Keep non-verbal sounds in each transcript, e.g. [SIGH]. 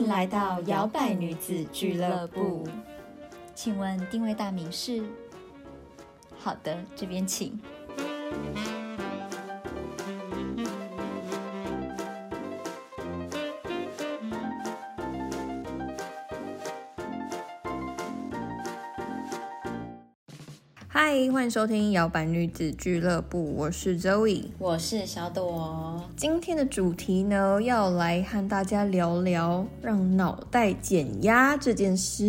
迎来到摇摆女子俱乐部。请问定位大名是？好的，这边请。嗨，欢迎收听摇摆女子俱乐部，我是 Zoe，我是小朵。今天的主题呢，要来和大家聊聊让脑袋减压这件事。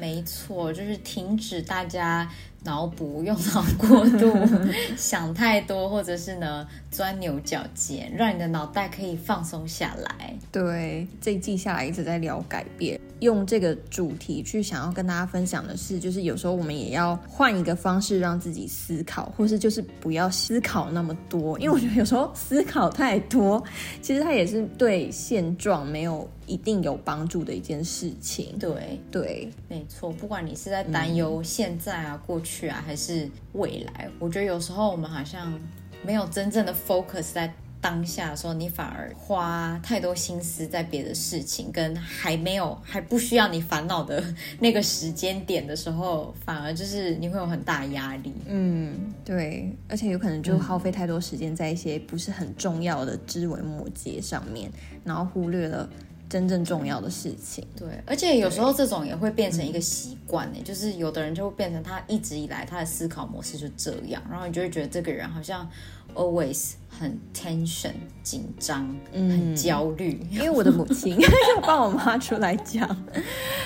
没错，就是停止大家。脑补用脑过度，[LAUGHS] 想太多，或者是呢钻牛角尖，让你的脑袋可以放松下来。对，这一季下来一直在聊改变，用这个主题去想要跟大家分享的是，就是有时候我们也要换一个方式让自己思考，或是就是不要思考那么多，因为我觉得有时候思考太多，其实它也是对现状没有。一定有帮助的一件事情。对对，没错。不管你是在担忧现在啊、过去啊，还是未来，我觉得有时候我们好像没有真正的 focus 在当下的时候，你反而花太多心思在别的事情，跟还没有还不需要你烦恼的那个时间点的时候，反而就是你会有很大压力。嗯，对，而且有可能就耗费太多时间在一些不是很重要的枝微末节上面，然后忽略了。真正重要的事情，对，而且有时候这种也会变成一个习惯呢，就是有的人就会变成他一直以来他的思考模式就这样，然后你就会觉得这个人好像 always 很 tension 紧张，很焦虑。因为我的母亲 [LAUGHS] 要帮我妈出来讲，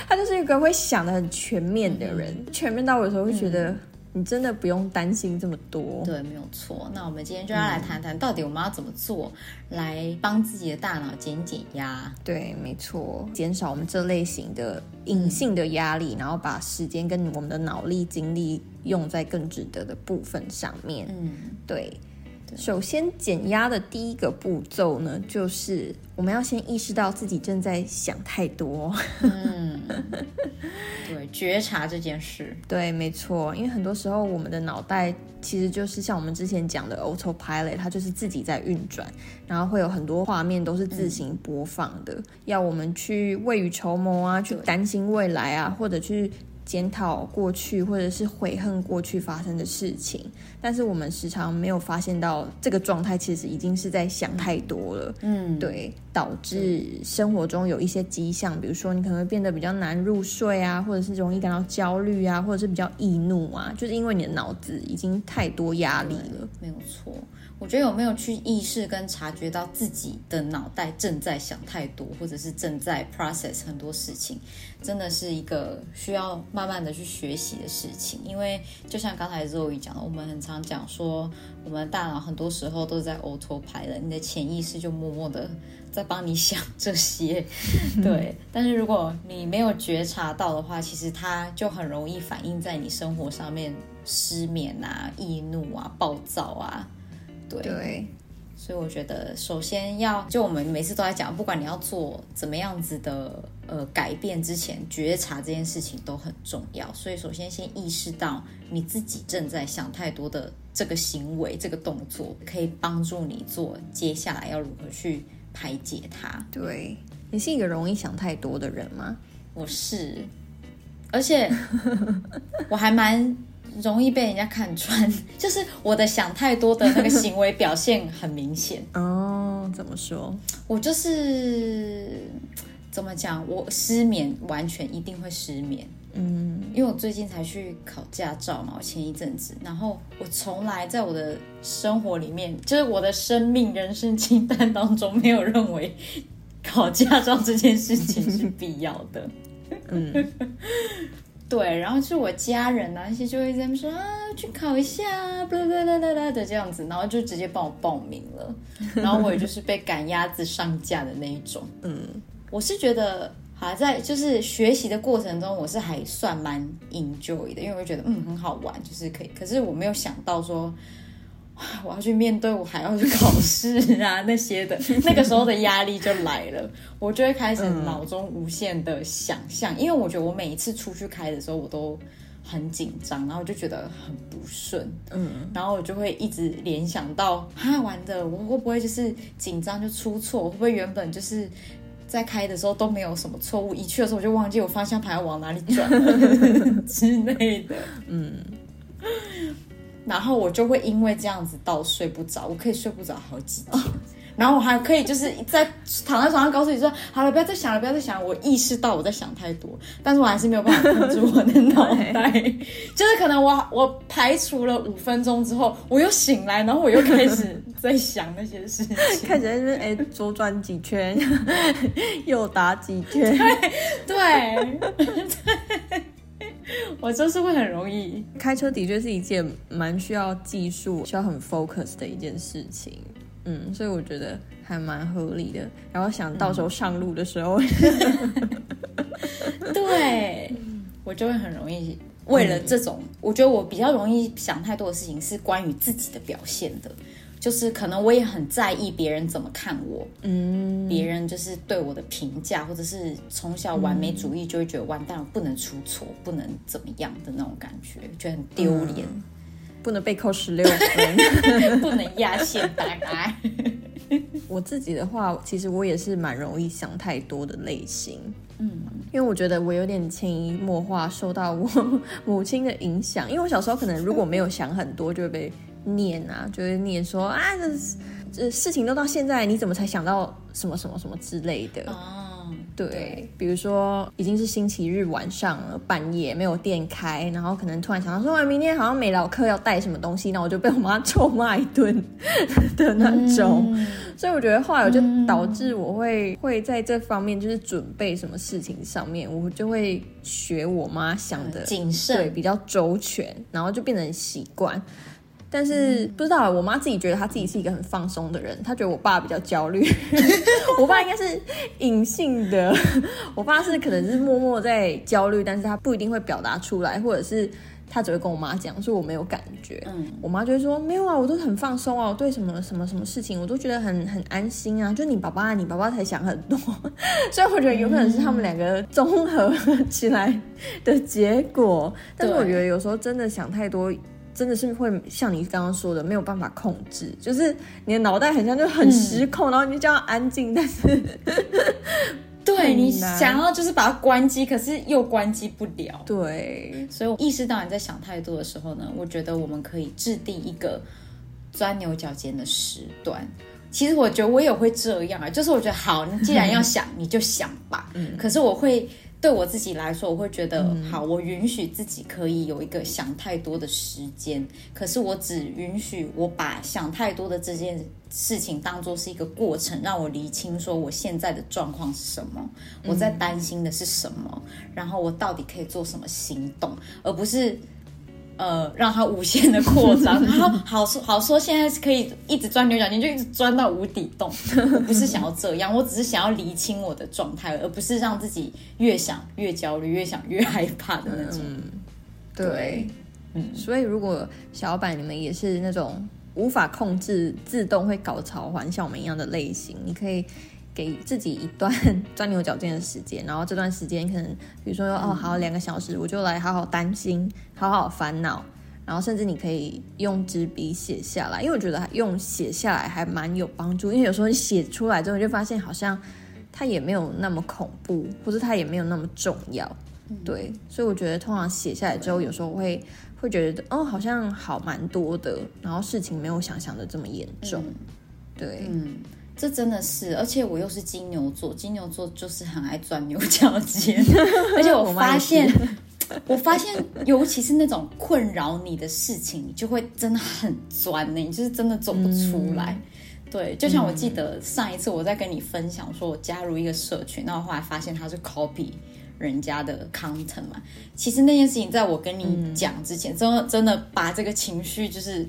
她就是一个会想的很全面的人，全面到有时候会觉得。你真的不用担心这么多，对，没有错。那我们今天就要来谈谈，到底我们要怎么做来帮自己的大脑减减压？对，没错，减少我们这类型的隐性的压力，然后把时间跟我们的脑力、精力用在更值得的部分上面。嗯，对。首先，减压的第一个步骤呢，就是我们要先意识到自己正在想太多。嗯，对，[LAUGHS] 觉察这件事。对，没错，因为很多时候我们的脑袋其实就是像我们之前讲的 autopilot，它就是自己在运转，然后会有很多画面都是自行播放的，要我们去未雨绸缪啊，去担心未来啊，或者去。检讨过去，或者是悔恨过去发生的事情，但是我们时常没有发现到这个状态，其实已经是在想太多了。嗯，对，导致生活中有一些迹象，比如说你可能会变得比较难入睡啊，或者是容易感到焦虑啊，或者是比较易怒啊，就是因为你的脑子已经太多压力了。没有错。我觉得有没有去意识跟察觉到自己的脑袋正在想太多，或者是正在 process 很多事情，真的是一个需要慢慢的去学习的事情。因为就像刚才周瑜讲的，我们很常讲说，我们大脑很多时候都在 auto 排了，你的潜意识就默默的在帮你想 [LAUGHS] 这些。[LAUGHS] 对，但是如果你没有觉察到的话，其实它就很容易反映在你生活上面，失眠啊、易怒啊、暴躁啊。对，所以我觉得首先要就我们每次都在讲，不管你要做怎么样子的呃改变之前，觉察这件事情都很重要。所以首先先意识到你自己正在想太多的这个行为、这个动作，可以帮助你做接下来要如何去排解它。对你是一个容易想太多的人吗？我是，而且 [LAUGHS] 我还蛮。容易被人家看穿，[LAUGHS] 就是我的想太多的那个行为表现很明显 [LAUGHS] 哦。怎么说？我就是怎么讲？我失眠，完全一定会失眠。嗯，因为我最近才去考驾照嘛，我前一阵子，然后我从来在我的生活里面，就是我的生命人生清单当中，没有认为考驾照这件事情是必要的。嗯。[LAUGHS] 对，然后是我家人啊，一些就会在那说啊，去考一下，啦啦啦啦啦的这样子，然后就直接帮我报名了，然后我也就是被赶鸭子上架的那一种。[LAUGHS] 嗯，我是觉得好在就是学习的过程中，我是还算蛮 enjoy 的，因为我觉得嗯很好玩，就是可以。可是我没有想到说。我要去面对，我还要去考试啊，那些的，[LAUGHS] 那个时候的压力就来了，我就会开始脑中无限的想象，因为我觉得我每一次出去开的时候，我都很紧张，然后就觉得很不顺，嗯，然后我就会一直联想到，哈，玩的，我会不会就是紧张就出错？会不会原本就是在开的时候都没有什么错误，一去的时候我就忘记我方向盘要往哪里转 [LAUGHS] 之类的，嗯，然后我就会因为这样子到睡不着，我可以睡不着好几天。然后我还可以就是在躺在床上告诉你说好了，不要再想了，不要再想。了。我意识到我在想太多，但是我还是没有办法控制我的脑 [LAUGHS] 袋。就是可能我我排除了五分钟之后，我又醒来，然后我又开始 [LAUGHS] 在想那些事情，开始在那边哎左转几圈，[LAUGHS] 右打几圈。对对，[LAUGHS] 我就是会很容易开车，的确是一件蛮需要技术、需要很 focus 的一件事情。嗯，所以我觉得还蛮合理的。然后想到时候上路的时候，对我就会很容易为了这种，我觉得我比较容易想太多的事情是关于自己的表现的，就是可能我也很在意别人怎么看我，嗯，别人就是对我的评价，或者是从小完美主义就会觉得完蛋了，不能出错，不能怎么样的那种感觉，觉得很丢脸。不能被扣十六分，[LAUGHS] 不能压线打开。[LAUGHS] 我自己的话，其实我也是蛮容易想太多的类型。嗯，因为我觉得我有点潜移默化受到我 [LAUGHS] 母亲的影响。因为我小时候可能如果没有想很多，就会被念啊，就会念说啊，这这事情都到现在，你怎么才想到什么什么什么之类的。对，比如说已经是星期日晚上了，半夜没有店开，然后可能突然想到说，明天好像没老客要带什么东西，那我就被我妈臭骂一顿 [LAUGHS] 的那种。所以我觉得后来我就导致我会会在这方面就是准备什么事情上面，我就会学我妈想的谨慎，对，比较周全，然后就变成习惯。但是不知道，我妈自己觉得她自己是一个很放松的人，她觉得我爸比较焦虑。[LAUGHS] 我爸应该是隐性的，我爸是可能是默默在焦虑，但是他不一定会表达出来，或者是他只会跟我妈讲，说我没有感觉。嗯，我妈就会说没有啊，我都很放松啊，我对什么什么什么事情我都觉得很很安心啊。就你爸爸，你爸爸才想很多，[LAUGHS] 所以我觉得有可能是他们两个综合起来的结果。但是我觉得有时候真的想太多。真的是会像你刚刚说的，没有办法控制，就是你的脑袋很像就很失控，然后你就叫他安静，但是 [LAUGHS] 对你想要就是把它关机，可是又关机不了。对，所以我意识到你在想太多的时候呢，我觉得我们可以制定一个钻牛角尖的时段。其实我觉得我也会这样啊，就是我觉得好，你既然要想，[LAUGHS] 你就想吧。嗯，可是我会。对我自己来说，我会觉得好，我允许自己可以有一个想太多的时间，可是我只允许我把想太多的这件事情当做是一个过程，让我理清说我现在的状况是什么，我在担心的是什么，然后我到底可以做什么行动，而不是。呃，让它无限的扩张，然后好说好说，现在是可以一直钻牛角尖，就一直钻到无底洞。[LAUGHS] 我不是想要这样，我只是想要厘清我的状态，而不是让自己越想越焦虑，越想越害怕的那种。对，嗯，所以如果小板你们也是那种无法控制、自动会搞潮环像我们一样的类型，你可以。给自己一段 [LAUGHS] 钻牛角尖的时间，然后这段时间可能，比如说哦，好两个小时，我就来好好担心，好好烦恼，然后甚至你可以用纸笔写下来，因为我觉得用写下来还蛮有帮助，因为有时候你写出来之后，就发现好像它也没有那么恐怖，或者它也没有那么重要，对，所以我觉得通常写下来之后，有时候会会觉得哦，好像好蛮多的，然后事情没有想象的这么严重，对，嗯。这真的是，而且我又是金牛座，金牛座就是很爱钻牛角尖，[LAUGHS] 而且我发现，我发现，尤其是那种困扰你的事情，你就会真的很钻呢，你就是真的走不出来。对，就像我记得上一次我在跟你分享，说我加入一个社群，然后后来发现他是 copy。人家的 content 嘛，其实那件事情在我跟你讲之前，真的真的把这个情绪就是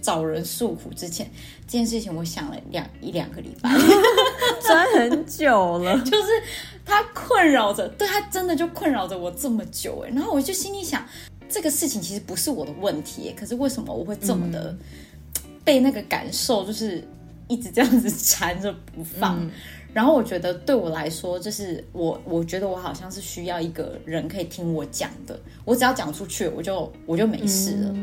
找人诉苦之前，这件事情我想了两一两个礼拜，[LAUGHS] 钻很久了，[LAUGHS] 就是他困扰着，对他真的就困扰着我这么久哎，然后我就心里想，这个事情其实不是我的问题，可是为什么我会这么的被那个感受就是一直这样子缠着不放？然后我觉得对我来说，就是我我觉得我好像是需要一个人可以听我讲的，我只要讲出去，我就我就没事了。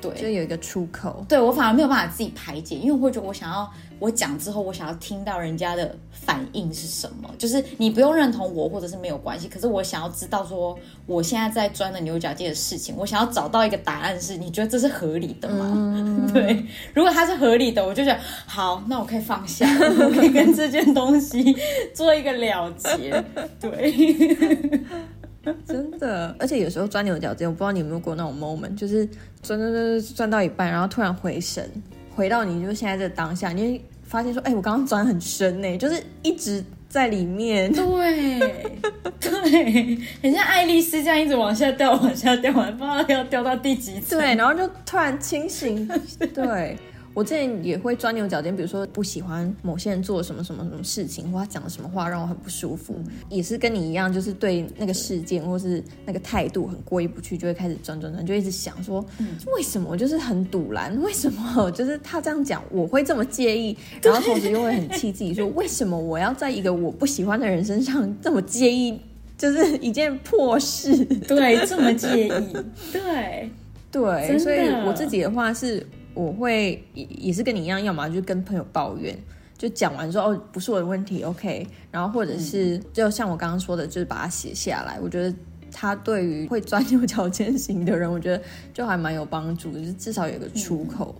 对，就有一个出口。对我反而没有办法自己排解，因为我会觉得我想要我讲之后，我想要听到人家的反应是什么。就是你不用认同我，或者是没有关系，可是我想要知道说我现在在钻的牛角尖的事情，我想要找到一个答案，是你觉得这是合理的吗？[LAUGHS] 对，如果它是合理的，我就觉得好，那我可以放下，[LAUGHS] 我可以跟这件东西做一个了结。对。[LAUGHS] 真的，而且有时候钻牛角尖，我不知道你有没有过那种 moment，就是钻钻钻钻到一半，然后突然回神，回到你就现在这当下，你会发现说，哎，我刚刚钻很深呢，就是一直在里面。对，[LAUGHS] 对，很像爱丽丝这样一直往下掉，往下掉，不知道要掉到第几次。对，然后就突然清醒。对。我之前也会钻牛角尖，比如说不喜欢某些人做什么什么什么事情，或他讲的什么话让我很不舒服，也是跟你一样，就是对那个事件或是那个态度很过意不去，就会开始转转转，就一直想说，为什么我就是很堵拦？为什么就是他这样讲我会这么介意？然后同时又会很气自己，说为什么我要在一个我不喜欢的人身上这么介意？就是一件破事，对，这么介意，对对，所以我自己的话是。我会也也是跟你一样，要么就跟朋友抱怨，就讲完说哦不是我的问题，OK，然后或者是就像我刚刚说的，就是把它写下来。我觉得他对于会钻牛角尖型的人，我觉得就还蛮有帮助的，就至少有个出口。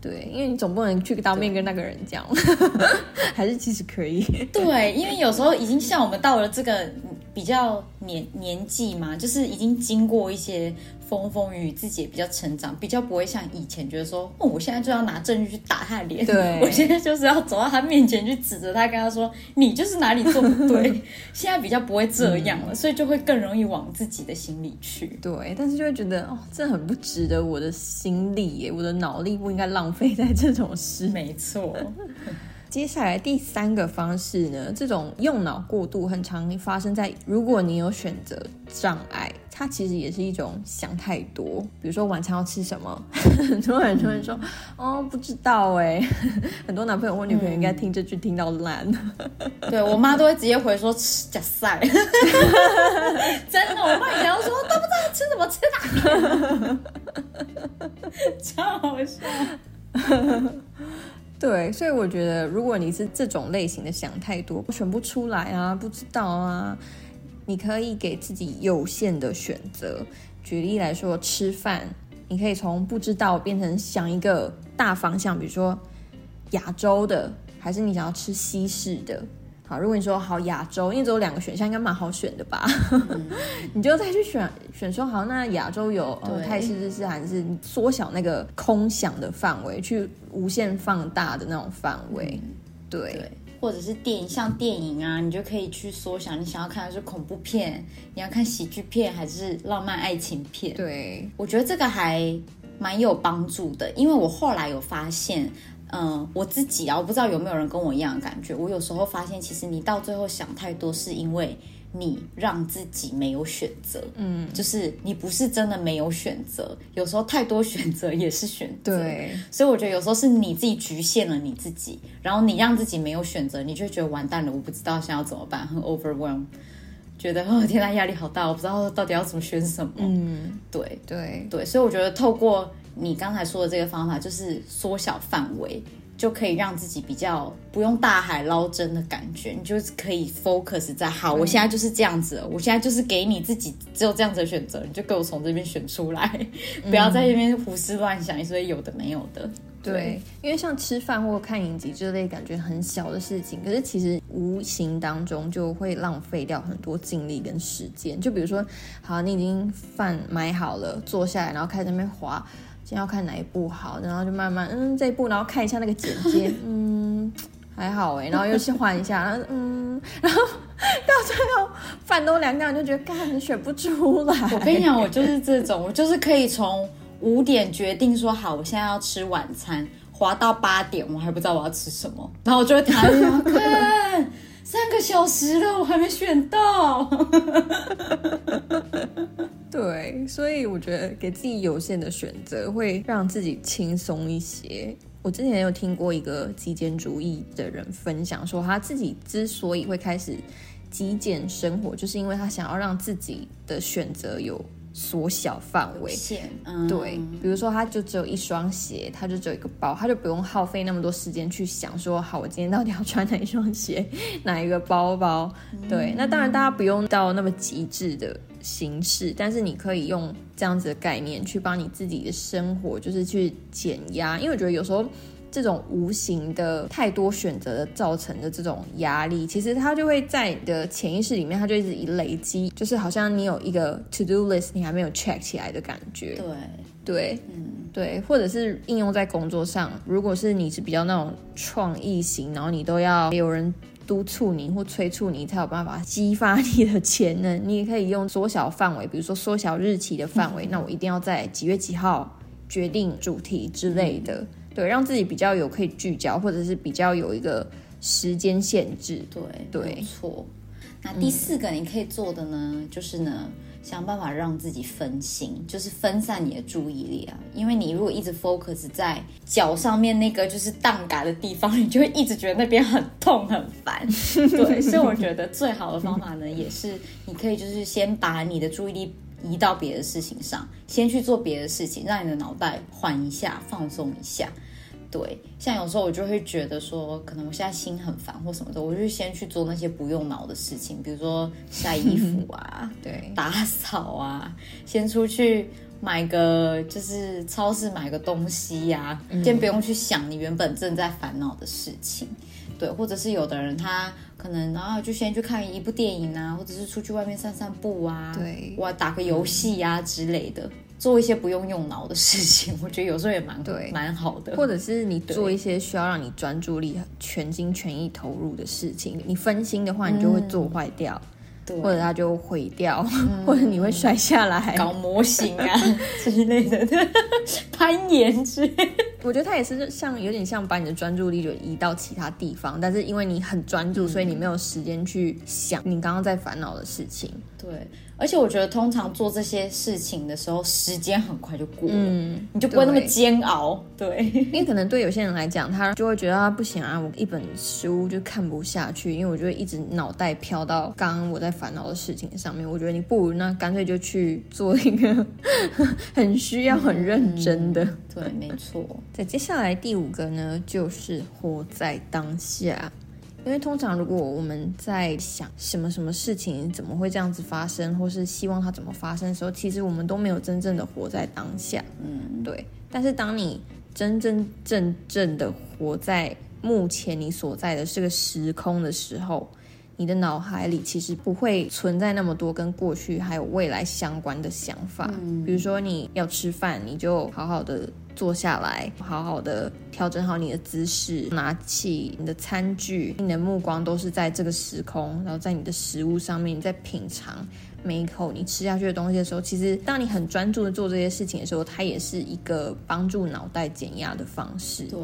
对，因为你总不能去当面跟那个人讲，[LAUGHS] 还是其实可以。对，因为有时候已经像我们到了这个比较年年纪嘛，就是已经经过一些。风风雨雨，自己也比较成长，比较不会像以前觉得说，哦，我现在就要拿证据去打他的脸，对，[LAUGHS] 我现在就是要走到他面前去指着他，跟他说，你就是哪里做不对。[LAUGHS] 现在比较不会这样了，所以就会更容易往自己的心里去。对，但是就会觉得，哦，这很不值得我的心力耶，我的脑力不应该浪费在这种事。没错。[LAUGHS] 接下来第三个方式呢，这种用脑过度很常发生在如果你有选择障碍，它其实也是一种想太多。比如说晚餐要吃什么，很多人就会说哦不知道哎，[LAUGHS] 很多男朋友或女朋友应该听这句听到烂。[LAUGHS] 对我妈都会直接回说吃假菜，[LAUGHS] 真的，我妈以前都说都不知道吃什么吃哪，超好笑。对，所以我觉得，如果你是这种类型的想太多，选不出来啊，不知道啊，你可以给自己有限的选择。举例来说，吃饭，你可以从不知道变成想一个大方向，比如说亚洲的，还是你想要吃西式的。好，如果你说好亚洲，因为只有两个选项，应该蛮好选的吧？[LAUGHS] 你就再去选选说好，那亚洲有呃泰式、日式、韩式，缩小那个空想的范围，去无限放大的那种范围。对，或者是电影，像电影啊，你就可以去缩小，你想要看的是恐怖片，你要看喜剧片还是浪漫爱情片？对，我觉得这个还蛮有帮助的，因为我后来有发现。嗯，我自己啊，我不知道有没有人跟我一样的感觉。我有时候发现，其实你到最后想太多，是因为你让自己没有选择。嗯，就是你不是真的没有选择，有时候太多选择也是选择。对，所以我觉得有时候是你自己局限了你自己，然后你让自己没有选择，你就觉得完蛋了，我不知道想要怎么办，很 overwhelm，觉得哦天呐，压力好大，我不知道到底要怎么选什么。嗯，对对对，所以我觉得透过。你刚才说的这个方法就是缩小范围，就可以让自己比较不用大海捞针的感觉，你就是可以 focus 在好，我现在就是这样子，我现在就是给你自己只有这样子的选择，你就给我从这边选出来，不要在这边胡思乱想一些有的没有的。对，因为像吃饭或看影集这类感觉很小的事情，可是其实无形当中就会浪费掉很多精力跟时间。就比如说，好，你已经饭买好了，坐下来，然后开始那边划。要看哪一部好，然后就慢慢嗯这一部，然后看一下那个简介，[LAUGHS] 嗯还好哎，然后又去换一下，然后嗯，然后 [LAUGHS] 到最后饭都凉掉，就觉得干选不出来。我跟你讲，我就是这种，我就是可以从五点决定说好，我现在要吃晚餐，滑到八点，我还不知道我要吃什么，然后我就会谈 [LAUGHS] 看三个小时了，我还没选到。[LAUGHS] 对，所以我觉得给自己有限的选择会让自己轻松一些。我之前有听过一个极简主义的人分享说，他自己之所以会开始极简生活，就是因为他想要让自己的选择有缩小范围。线，对，比如说他就只有一双鞋，他就只有一个包，他就不用耗费那么多时间去想说，好，我今天到底要穿哪一双鞋，[LAUGHS] 哪一个包包。对，那当然大家不用到那么极致的形式，但是你可以用这样子的概念去帮你自己的生活，就是去减压，因为我觉得有时候。这种无形的太多选择的造成的这种压力，其实它就会在你的潜意识里面，它就一直以累积，就是好像你有一个 to do list，你还没有 check 起来的感觉。对对，嗯对，或者是应用在工作上，如果是你是比较那种创意型，然后你都要有人督促你或催促你，才有办法激发你的潜能。你也可以用缩小范围，比如说缩小日期的范围，那我一定要在几月几号决定主题之类的。对，让自己比较有可以聚焦，或者是比较有一个时间限制。对，对，没错。那第四个你可以做的呢，就是呢，想办法让自己分心，就是分散你的注意力啊。因为你如果一直 focus 在脚上面那个就是荡嘎的地方，你就会一直觉得那边很痛很烦。对，所以我觉得最好的方法呢，也是你可以就是先把你的注意力。移到别的事情上，先去做别的事情，让你的脑袋缓一下，放松一下。对，像有时候我就会觉得说，可能我现在心很烦或什么的，我就先去做那些不用脑的事情，比如说晒衣服啊，[LAUGHS] 对，打扫啊，先出去买个就是超市买个东西呀，先不用去想你原本正在烦恼的事情。对，或者是有的人他可能然后就先去看一部电影啊，或者是出去外面散散步啊，对，哇，打个游戏呀之类的，做一些不用用脑的事情，我觉得有时候也蛮对，蛮好的。或者是你做一些需要让你专注力全心全意投入的事情，你分心的话，你就会做坏掉。或者它就毁掉，或者你会摔下来，搞模型啊 [LAUGHS] 之类的，[LAUGHS] 攀岩之类。我觉得他也是像有点像把你的专注力就移到其他地方，但是因为你很专注，所以你没有时间去想你刚刚在烦恼的事情。对。而且我觉得，通常做这些事情的时候，时间很快就过了，你就不会那么煎熬。对，因为可能对有些人来讲，他就会觉得啊，不行啊，我一本书就看不下去，因为我就会一直脑袋飘到刚刚我在烦恼的事情上面。我觉得你不如那干脆就去做一个 [LAUGHS] 很需要很认真的。对，没错。在接下来第五个呢，就是活在当下。因为通常，如果我们在想什么什么事情怎么会这样子发生，或是希望它怎么发生的时候，其实我们都没有真正的活在当下。嗯，对。但是当你真真正正的活在目前你所在的这个时空的时候，你的脑海里其实不会存在那么多跟过去还有未来相关的想法。嗯，比如说你要吃饭，你就好好的。坐下来，好好的调整好你的姿势，拿起你的餐具，你的目光都是在这个时空，然后在你的食物上面，你在品尝每一口你吃下去的东西的时候，其实当你很专注的做这些事情的时候，它也是一个帮助脑袋减压的方式。对，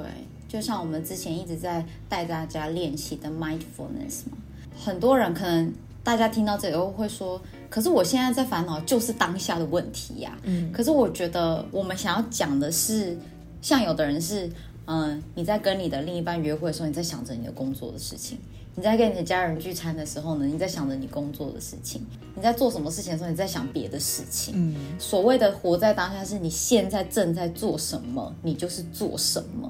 就像我们之前一直在带大家练习的 mindfulness 嘛，很多人可能。大家听到这里都会说：“可是我现在在烦恼，就是当下的问题呀。”嗯，可是我觉得我们想要讲的是，像有的人是，嗯，你在跟你的另一半约会的时候，你在想着你的工作的事情；你在跟你的家人聚餐的时候呢，你在想着你工作的事情；你在做什么事情的时候，你在想别的事情。嗯，所谓的活在当下，是你现在正在做什么，你就是做什么。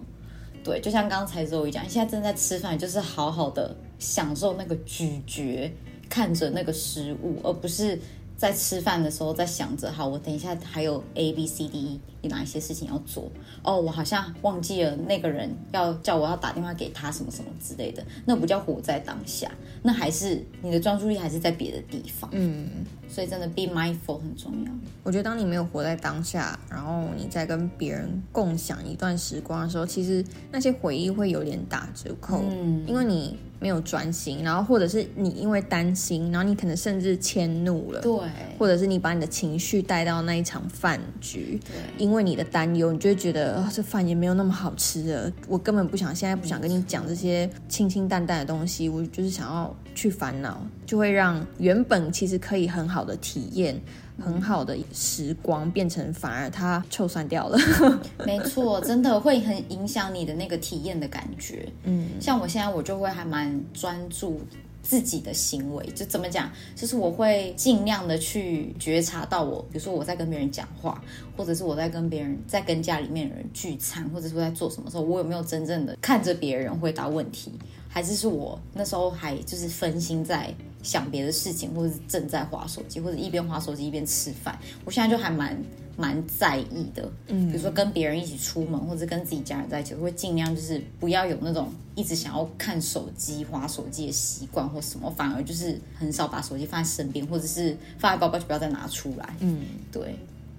对，就像刚才周瑜讲，你现在正在吃饭，就是好好的享受那个咀嚼。看着那个食物，而不是在吃饭的时候在想着，好，我等一下还有 A B C D E，有哪一些事情要做？哦，我好像忘记了那个人要叫我要打电话给他，什么什么之类的，那不叫活在当下，那还是你的专注力还是在别的地方。嗯，所以真的 be mindful 很重要。我觉得当你没有活在当下，然后你在跟别人共享一段时光的时候，其实那些回忆会有点打折扣，嗯，因为你。没有专心，然后或者是你因为担心，然后你可能甚至迁怒了，对，或者是你把你的情绪带到那一场饭局，对，因为你的担忧，你就会觉得这饭也没有那么好吃的，我根本不想现在不想跟你讲这些清清淡淡的东西，我就是想要去烦恼，就会让原本其实可以很好的体验。很好的时光变成反而它臭酸掉了，[LAUGHS] 没错，真的会很影响你的那个体验的感觉。嗯，像我现在我就会还蛮专注自己的行为，就怎么讲，就是我会尽量的去觉察到我，比如说我在跟别人讲话，或者是我在跟别人在跟家里面的人聚餐，或者是在做什么时候，我有没有真正的看着别人回答问题，还是是我那时候还就是分心在想别的事情，或者是正在划手机，或者一边划手机一边吃饭，我现在就还蛮。蛮在意的，嗯，比如说跟别人一起出门，或者跟自己家人在一起，会尽量就是不要有那种一直想要看手机、划手机的习惯或什么，反而就是很少把手机放在身边，或者是放在包包就不要再拿出来。嗯，对，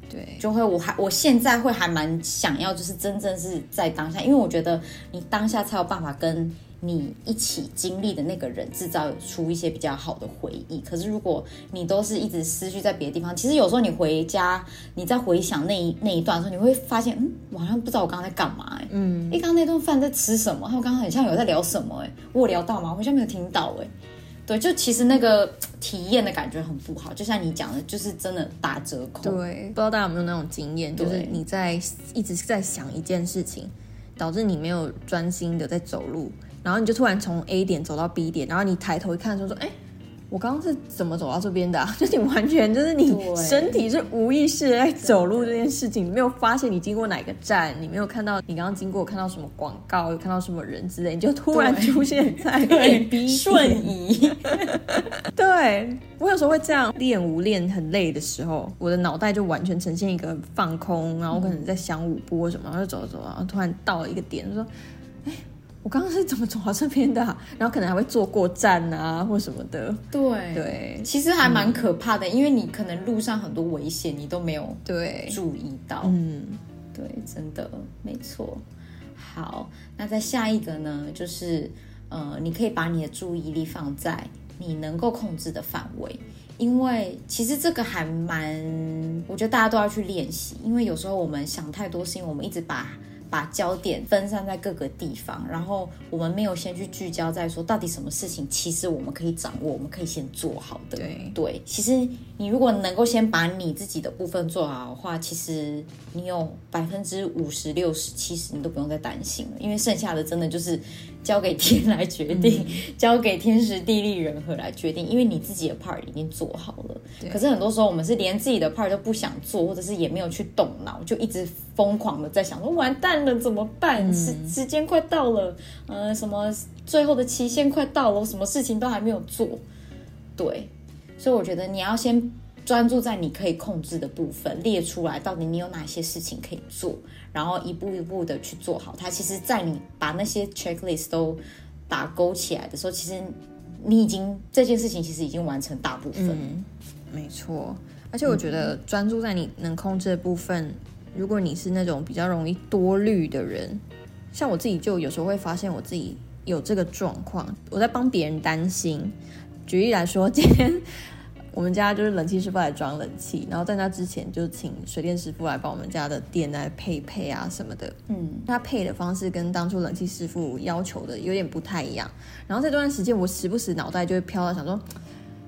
对，就会我还我现在会还蛮想要，就是真正是在当下，因为我觉得你当下才有办法跟。你一起经历的那个人，制造出一些比较好的回忆。可是如果你都是一直思绪在别的地方，其实有时候你回家，你在回想那一那一段的时候，你会发现，嗯，我好像不知道我刚刚在干嘛，哎，嗯，哎，刚刚那顿饭在吃什么？他们刚刚很像有在聊什么，哎，我有聊到吗？我好像没有听到，哎，对，就其实那个体验的感觉很不好，就像你讲的，就是真的打折扣。对，不知道大家有没有那种经验，就是你在一直在想一件事情，导致你没有专心的在走路。然后你就突然从 A 点走到 B 点，然后你抬头一看，说说，哎，我刚刚是怎么走到这边的？[LAUGHS] 就你完全就是你身体是无意识在走路这件事情，你没有发现你经过哪个站，你没有看到你刚刚经过看到什么广告，有看到什么人之类，你就突然出现在 A [LAUGHS] B [LAUGHS] 瞬移。对我有时候会这样练舞练很累的时候，我的脑袋就完全呈现一个放空，然后我可能在想舞波什么，然后走走，然后突然到了一个点，就说，哎。我刚刚是怎么走到这边的？然后可能还会坐过站啊，或什么的。对对，其实还蛮可怕的，因为你可能路上很多危险，你都没有对注意到。嗯，对，真的没错。好，那在下一个呢，就是呃，你可以把你的注意力放在你能够控制的范围，因为其实这个还蛮，我觉得大家都要去练习，因为有时候我们想太多，是因为我们一直把。把焦点分散在各个地方，然后我们没有先去聚焦在说到底什么事情，其实我们可以掌握，我们可以先做好的。对对，其实你如果能够先把你自己的部分做好的话，其实你有百分之五十六十七十你都不用再担心了，因为剩下的真的就是交给天来决定，交给天时地利人和来决定，因为你自己的 part 已经做好了。可是很多时候我们是连自己的 part 都不想做，或者是也没有去动脑，就一直疯狂的在想说完蛋。了怎么办？时时间快到了，呃，什么最后的期限快到了，什么事情都还没有做，对，所以我觉得你要先专注在你可以控制的部分，列出来到底你有哪些事情可以做，然后一步一步的去做好它。其实，在你把那些 checklist 都打勾起来的时候，其实你已经这件事情其实已经完成大部分。没错，而且我觉得专注在你能控制的部分。如果你是那种比较容易多虑的人，像我自己就有时候会发现我自己有这个状况。我在帮别人担心。举例来说，今天我们家就是冷气师傅来装冷气，然后在那之前就请水电师傅来帮我们家的电来配配啊什么的。嗯，他配的方式跟当初冷气师傅要求的有点不太一样。然后这段时间我时不时脑袋就会飘到想说。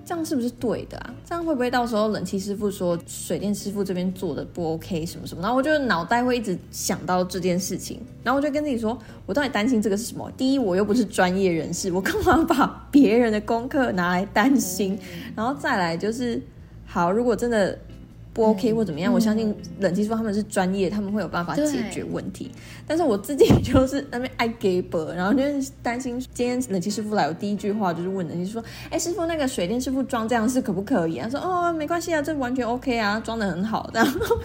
这样是不是对的啊？这样会不会到时候冷气师傅说水电师傅这边做的不 OK 什么什么？然后我就脑袋会一直想到这件事情，然后我就跟自己说，我到底担心这个是什么？第一，我又不是专业人士，我干嘛把别人的功课拿来担心？然后再来就是，好，如果真的。不 OK 或怎么样？我相信冷气师傅他们是专业，他们会有办法解决问题。但是我自己 [LAUGHS] 就是那边爱给本，然后就是担心今天冷气师傅来，我第一句话就是问冷气师傅：“哎，师傅，那个水电师傅装这样是可不可以？”他说：“哦，没关系啊，这完全 OK 啊，装的很好。”然后，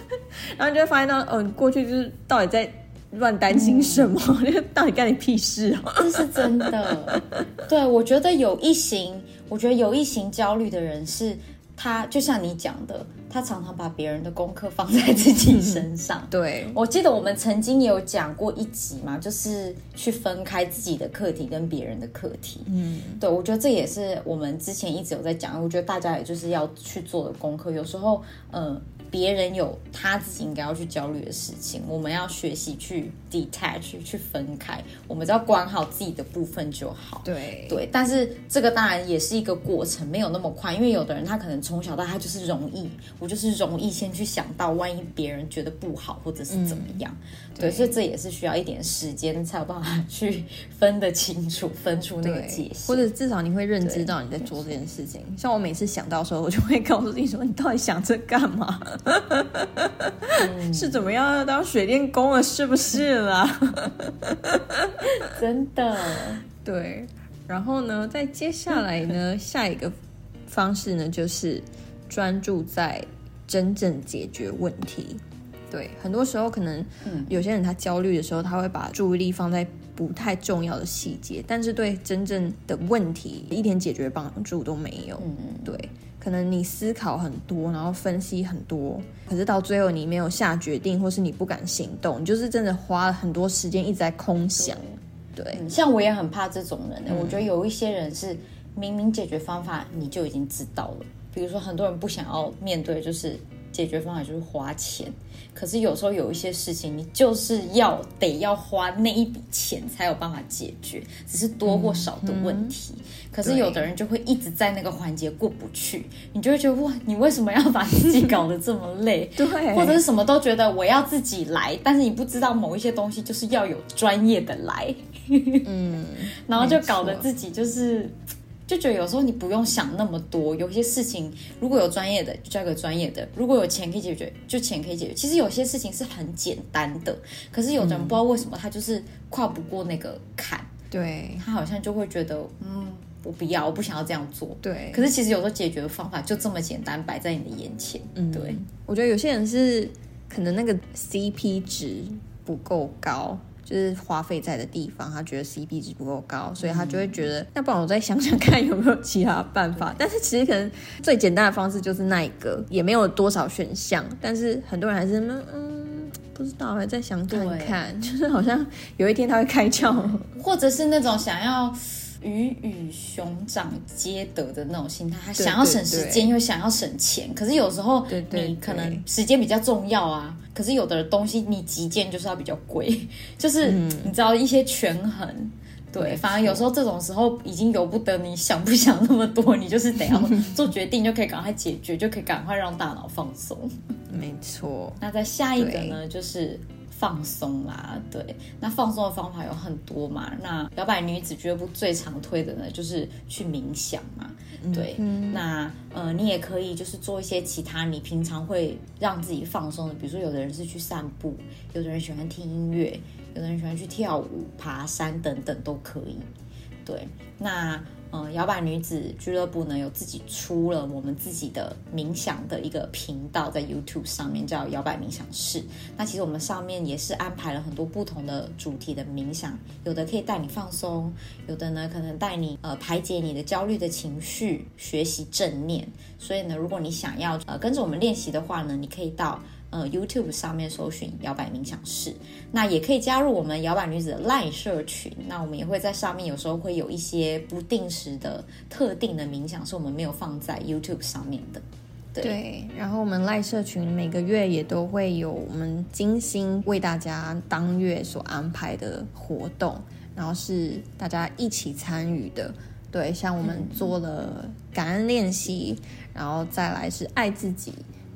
然后你就会发现到，嗯，过去就是到底在乱担心什么？[LAUGHS] 到底干你屁事啊？这是真的。对，我觉得有一型，我觉得有一型焦虑的人是。他就像你讲的，他常常把别人的功课放在自己身上。对，我记得我们曾经也有讲过一集嘛，就是去分开自己的课题跟别人的课题。嗯，对，我觉得这也是我们之前一直有在讲，我觉得大家也就是要去做的功课。有时候，嗯。别人有他自己应该要去焦虑的事情，我们要学习去 detach 去分开，我们只要管好自己的部分就好。对。对，但是这个当然也是一个过程，没有那么快，因为有的人他可能从小到他就是容易，我就是容易先去想到万一别人觉得不好或者是怎么样，对，所以这也是需要一点时间才有办法去分得清楚，分出那个界限，或者至少你会认知到你在做这件事情。像我每次想到的时候，我就会告诉自己说：“你到底想这干嘛？[LAUGHS] 是怎么样要当水电工了？是不是啦？” [LAUGHS] 真的，对。然后呢，在接下来呢，[LAUGHS] 下一个方式呢，就是专注在真正解决问题。对，很多时候可能有些人他焦虑的时候，他会把注意力放在不太重要的细节，但是对真正的问题一点解决帮助都没有。嗯嗯，对，可能你思考很多，然后分析很多，可是到最后你没有下决定，或是你不敢行动，你就是真的花了很多时间一直在空想。对，像我也很怕这种人。我觉得有一些人是明明解决方法你就已经知道了，比如说很多人不想要面对，就是解决方法就是花钱。可是有时候有一些事情，你就是要得要花那一笔钱才有办法解决，只是多或少的问题。可是有的人就会一直在那个环节过不去，你就会觉得哇，你为什么要把自己搞得这么累？[LAUGHS] 对，或者是什么都觉得我要自己来，但是你不知道某一些东西就是要有专业的来，嗯，[LAUGHS] 然后就搞得自己就是。就觉得有时候你不用想那么多，有些事情如果有专业的就交给专业的，如果有钱可以解决就钱可以解决。其实有些事情是很简单的，可是有的人不知道为什么他就是跨不过那个坎，对他好像就会觉得嗯，我不要，我不想要这样做。对，可是其实有时候解决的方法就这么简单，摆在你的眼前。嗯，对，我觉得有些人是可能那个 CP 值不够高。就是花费在的地方，他觉得 CP 值不够高，所以他就会觉得，那不然我再想想看有没有其他办法。但是其实可能最简单的方式就是那一个，也没有多少选项。但是很多人还是嗯，不知道，还在想看看，[LAUGHS] 就是好像有一天他会开窍，或者是那种想要。鱼与熊掌皆得的那种心态，他想要省时间又想要省钱，可是有时候你可能时间比较重要啊，可是有的东西你急件就是要比较贵，[LAUGHS] 就是你知道一些权衡，对，反而有时候这种时候已经由不得你想不想那么多，你就是得要做决定就可以赶快解决，就可以赶快让大脑放松。[LAUGHS] 没错，那在下一个呢，就是。放松啦，对，那放松的方法有很多嘛。那摇摆女子俱乐部最常推的呢，就是去冥想嘛，对。那呃，你也可以就是做一些其他你平常会让自己放松的，比如说有的人是去散步，有的人喜欢听音乐，有的人喜欢去跳舞、爬山等等都可以。对，那。嗯，摇摆女子俱乐部呢有自己出了我们自己的冥想的一个频道，在 YouTube 上面叫摇摆冥想室。那其实我们上面也是安排了很多不同的主题的冥想，有的可以带你放松，有的呢可能带你呃排解你的焦虑的情绪，学习正念。所以呢，如果你想要呃跟着我们练习的话呢，你可以到。呃，YouTube 上面搜寻摇摆冥想室，那也可以加入我们摇摆女子的赖社群。那我们也会在上面，有时候会有一些不定时的特定的冥想，是我们没有放在 YouTube 上面的。对，然后我们赖社群每个月也都会有我们精心为大家当月所安排的活动，然后是大家一起参与的。对，像我们做了感恩练习，然后再来是爱自己。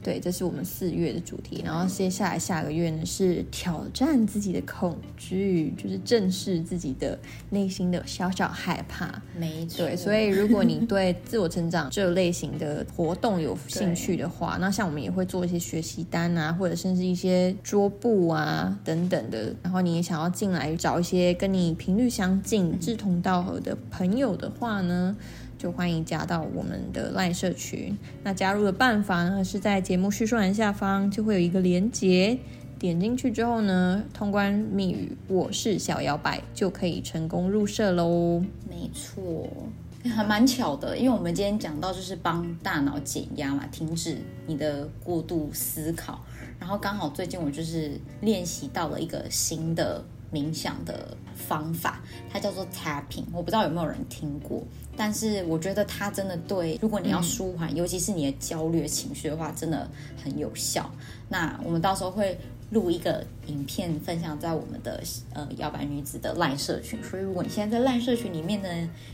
对，这是我们四月的主题。然后接下来下个月呢是挑战自己的恐惧，就是正视自己的内心的小小害怕。没错。对，所以如果你 [LAUGHS] 对自我成长这类型的活动有兴趣的话，那像我们也会做一些学习单啊，或者甚至一些桌布啊等等的。然后你也想要进来找一些跟你频率相近、志同道合的朋友的话呢？就欢迎加到我们的赖社群。那加入的办法呢，是在节目叙述栏下方就会有一个连接，点进去之后呢，通关密语“我是小摇摆”就可以成功入社喽。没错，还蛮巧的，因为我们今天讲到就是帮大脑减压嘛，停止你的过度思考。然后刚好最近我就是练习到了一个新的冥想的方法，它叫做 tapping，我不知道有没有人听过，但是我觉得它真的对，如果你要舒缓，尤其是你的焦虑情绪的话，真的很有效。那我们到时候会。录一个影片分享在我们的呃摇摆女子的烂社群，所以如果你现在在烂社群里面呢，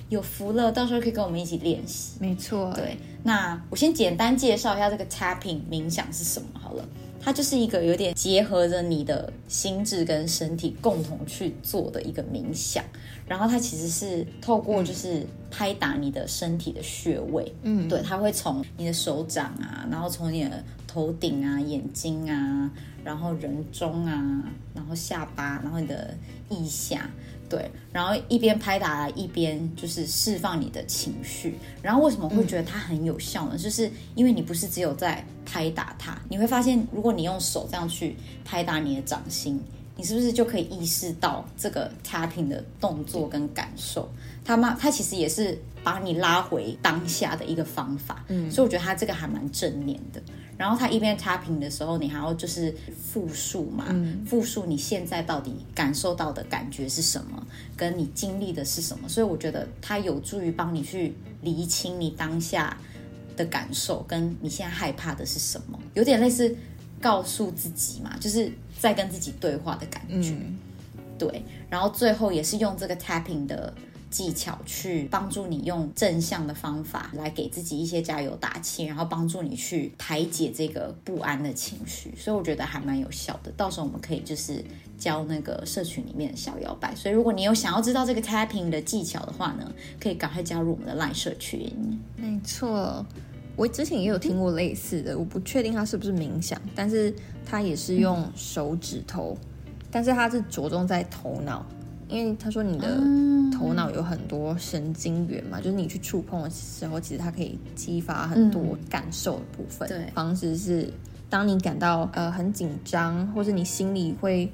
有福了，到时候可以跟我们一起练习。没错，对。那我先简单介绍一下这个 tapping 冥想是什么好了，它就是一个有点结合着你的心智跟身体共同去做的一个冥想，然后它其实是透过就是拍打你的身体的穴位，嗯，对，它会从你的手掌啊，然后从你的头顶啊、眼睛啊。然后人中啊，然后下巴，然后你的腋下，对，然后一边拍打一边就是释放你的情绪。然后为什么会觉得它很有效呢？就是因为你不是只有在拍打它，你会发现，如果你用手这样去拍打你的掌心，你是不是就可以意识到这个 tapping 的动作跟感受？它嘛，它其实也是把你拉回当下的一个方法。嗯，所以我觉得他这个还蛮正面的。然后他一边 tapping 的时候，你还要就是复述嘛，复述你现在到底感受到的感觉是什么，跟你经历的是什么。所以我觉得它有助于帮你去厘清你当下的感受，跟你现在害怕的是什么，有点类似告诉自己嘛，就是在跟自己对话的感觉。对，然后最后也是用这个 tapping 的。技巧去帮助你用正向的方法来给自己一些加油打气，然后帮助你去排解这个不安的情绪，所以我觉得还蛮有效的。到时候我们可以就是教那个社群里面的小摇摆，所以如果你有想要知道这个 tapping 的技巧的话呢，可以赶快加入我们的赖社群。没错，我之前也有听过类似的，我不确定它是不是冥想，但是它也是用手指头，但是它是着重在头脑。因为他说你的头脑有很多神经元嘛，就是你去触碰的时候，其实它可以激发很多感受的部分。对，防止是当你感到呃很紧张，或者你心里会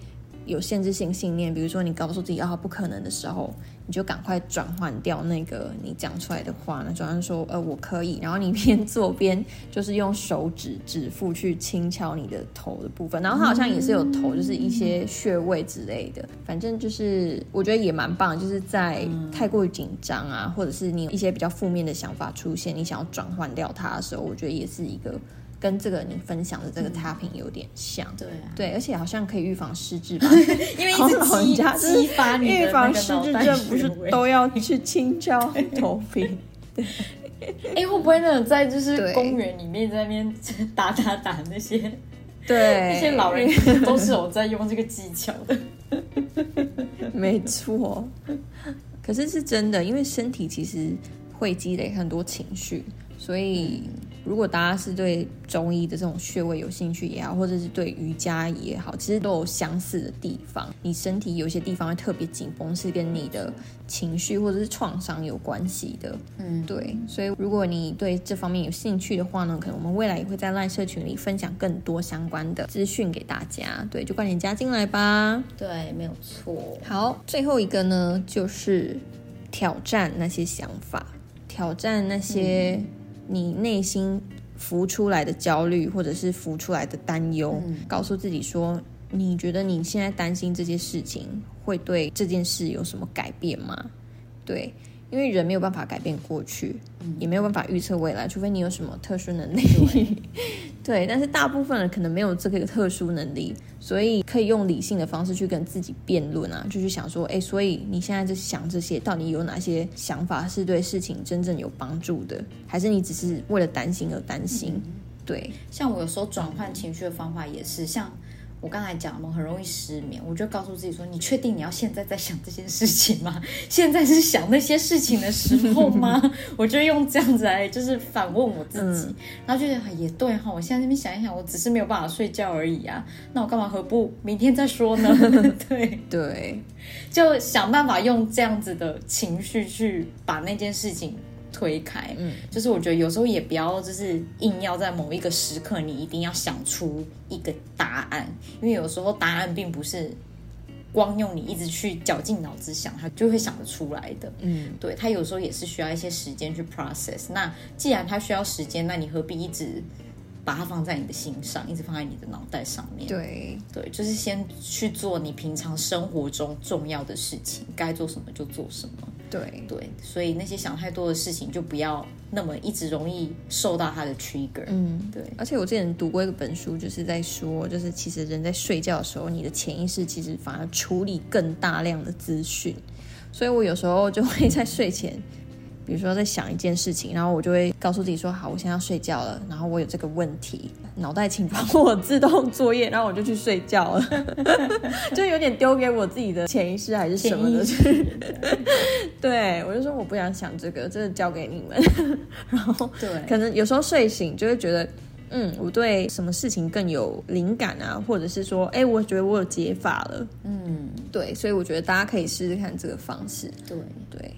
有限制性信念，比如说你告诉自己啊不可能的时候。你就赶快转换掉那个你讲出来的话呢，转换说呃我可以，然后你 [LAUGHS] 边做边就是用手指指腹去轻敲你的头的部分，然后它好像也是有头，就是一些穴位之类的，反正就是我觉得也蛮棒，就是在太过于紧张啊，或者是你有一些比较负面的想法出现，你想要转换掉它的时候，我觉得也是一个。跟这个你分享的这个 tapping 有点像，对对，而且好像可以预防失智吧？[LAUGHS] 因为老人家激发你预防失智症不是都要去轻敲 [LAUGHS] 头皮？对，[LAUGHS] 哎，会不会那种在就是公园里面在那边打打打那些？对，那些老人都是有在用这个技巧的。没错，可是是真的，因为身体其实会积累很多情绪，所以。如果大家是对中医的这种穴位有兴趣也好，或者是对瑜伽也好，其实都有相似的地方。你身体有些地方会特别紧绷，是跟你的情绪或者是创伤有关系的。嗯，对。所以如果你对这方面有兴趣的话呢，可能我们未来也会在烂社群里分享更多相关的资讯给大家。对，就快点加进来吧。对，没有错。好，最后一个呢，就是挑战那些想法，挑战那些。你内心浮出来的焦虑，或者是浮出来的担忧，告诉自己说：你觉得你现在担心这些事情，会对这件事有什么改变吗？对。因为人没有办法改变过去，也没有办法预测未来，除非你有什么特殊能力。[LAUGHS] 对，但是大部分人可能没有这个特殊能力，所以可以用理性的方式去跟自己辩论啊，就去想说，哎，所以你现在在想这些，到底有哪些想法是对事情真正有帮助的，还是你只是为了担心而担心？对，像我有时候转换情绪的方法也是像。我刚才讲嘛，很容易失眠，我就告诉自己说：“你确定你要现在在想这件事情吗？现在是想那些事情的时候吗？” [LAUGHS] 我就用这样子来，就是反问我自己，然后就觉得也对哈，我现在那边想一想，我只是没有办法睡觉而已啊，那我干嘛何不明天再说呢？[LAUGHS] 对对，就想办法用这样子的情绪去把那件事情。推开，嗯，就是我觉得有时候也不要，就是硬要在某一个时刻，你一定要想出一个答案，因为有时候答案并不是光用你一直去绞尽脑汁想，他就会想得出来的，嗯，对，他有时候也是需要一些时间去 process。那既然他需要时间，那你何必一直？把它放在你的心上，一直放在你的脑袋上面。对对，就是先去做你平常生活中重要的事情，该做什么就做什么。对对，所以那些想太多的事情就不要那么一直容易受到它的 trigger。嗯，对。而且我之前读过一个本书，就是在说，就是其实人在睡觉的时候，你的潜意识其实反而处理更大量的资讯，所以我有时候就会在睡前。比如说在想一件事情，然后我就会告诉自己说：“好，我现在要睡觉了。”然后我有这个问题，脑袋请帮我自动作业，然后我就去睡觉了，[LAUGHS] 就有点丢给我自己的潜意识还是什么的。对，我就说我不想想这个，这个交给你们。[LAUGHS] 然后，对，可能有时候睡醒就会觉得。嗯，我对什么事情更有灵感啊，或者是说，哎，我觉得我有解法了。嗯，对，所以我觉得大家可以试试看这个方式。对对，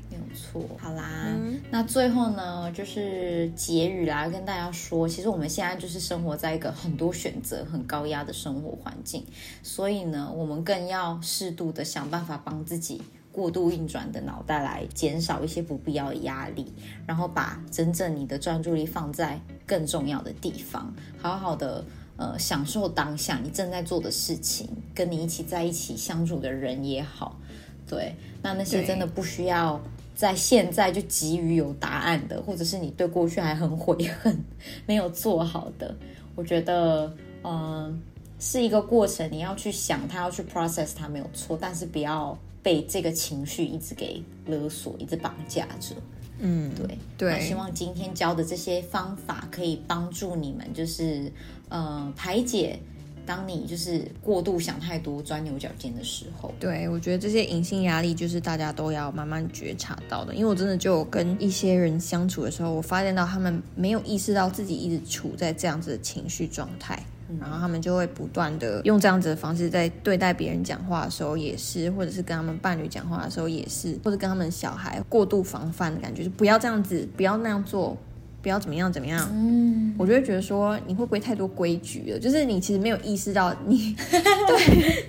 错。好啦，那最后呢，就是结语啦，跟大家说，其实我们现在就是生活在一个很多选择、很高压的生活环境，所以呢，我们更要适度的想办法帮自己。过度运转的脑袋来减少一些不必要的压力，然后把真正你的专注力放在更重要的地方，好好的呃享受当下你正在做的事情，跟你一起在一起相处的人也好，对，那那些真的不需要在现在就急于有答案的，或者是你对过去还很悔恨没有做好的，我觉得嗯是一个过程，你要去想它，要去 process 它没有错，但是不要。被这个情绪一直给勒索，一直绑架着。嗯，对对。希望今天教的这些方法可以帮助你们，就是呃排解当你就是过度想太多、钻牛角尖的时候。对，我觉得这些隐性压力就是大家都要慢慢觉察到的。因为我真的就跟一些人相处的时候，我发现到他们没有意识到自己一直处在这样子的情绪状态。然后他们就会不断的用这样子的方式在对待别人讲话的时候也是，或者是跟他们伴侣讲话的时候也是，或者跟他们小孩过度防范的感觉，就不要这样子，不要那样做，不要怎么样怎么样。嗯，我就会觉得说，你会不会太多规矩了？就是你其实没有意识到你，[LAUGHS] 对，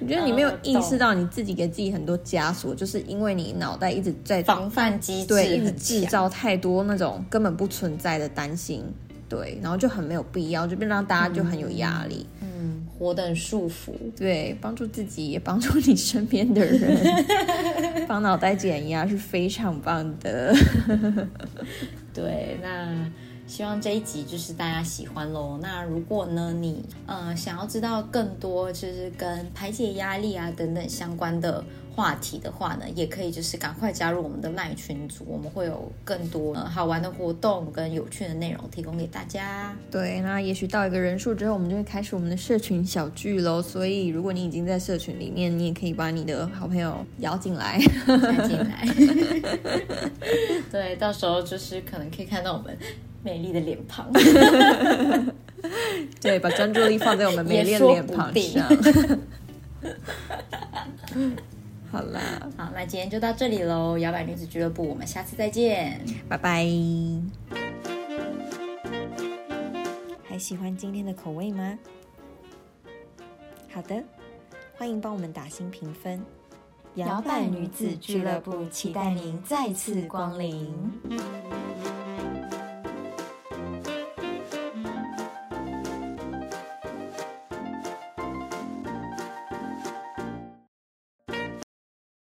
我觉得你没有意识到你自己给自己很多枷锁，就是因为你脑袋一直在防范机制，对，一直制造太多那种根本不存在的担心。对，然后就很没有必要，就变让大家就很有压力，嗯，活得很束缚。对，帮助自己也帮助你身边的人，帮脑袋减压是非常棒的。对，那。希望这一集就是大家喜欢喽。那如果呢，你呃想要知道更多就是跟排解压力啊等等相关的话题的话呢，也可以就是赶快加入我们的赖群组，我们会有更多呃好玩的活动跟有趣的内容提供给大家。对，那也许到一个人数之后，我们就会开始我们的社群小聚喽。所以如果你已经在社群里面，你也可以把你的好朋友邀进来，邀进来。[LAUGHS] 对，到时候就是可能可以看到我们。美丽的脸庞，[LAUGHS] 对，把专注力放在我们 [LAUGHS] 美丽的脸庞上。[LAUGHS] 好啦，好，那今天就到这里喽，摇摆女子俱乐部，我们下次再见，拜拜。还喜欢今天的口味吗？好的，欢迎帮我们打新评分。摇摆女子俱乐部期待您再次光临。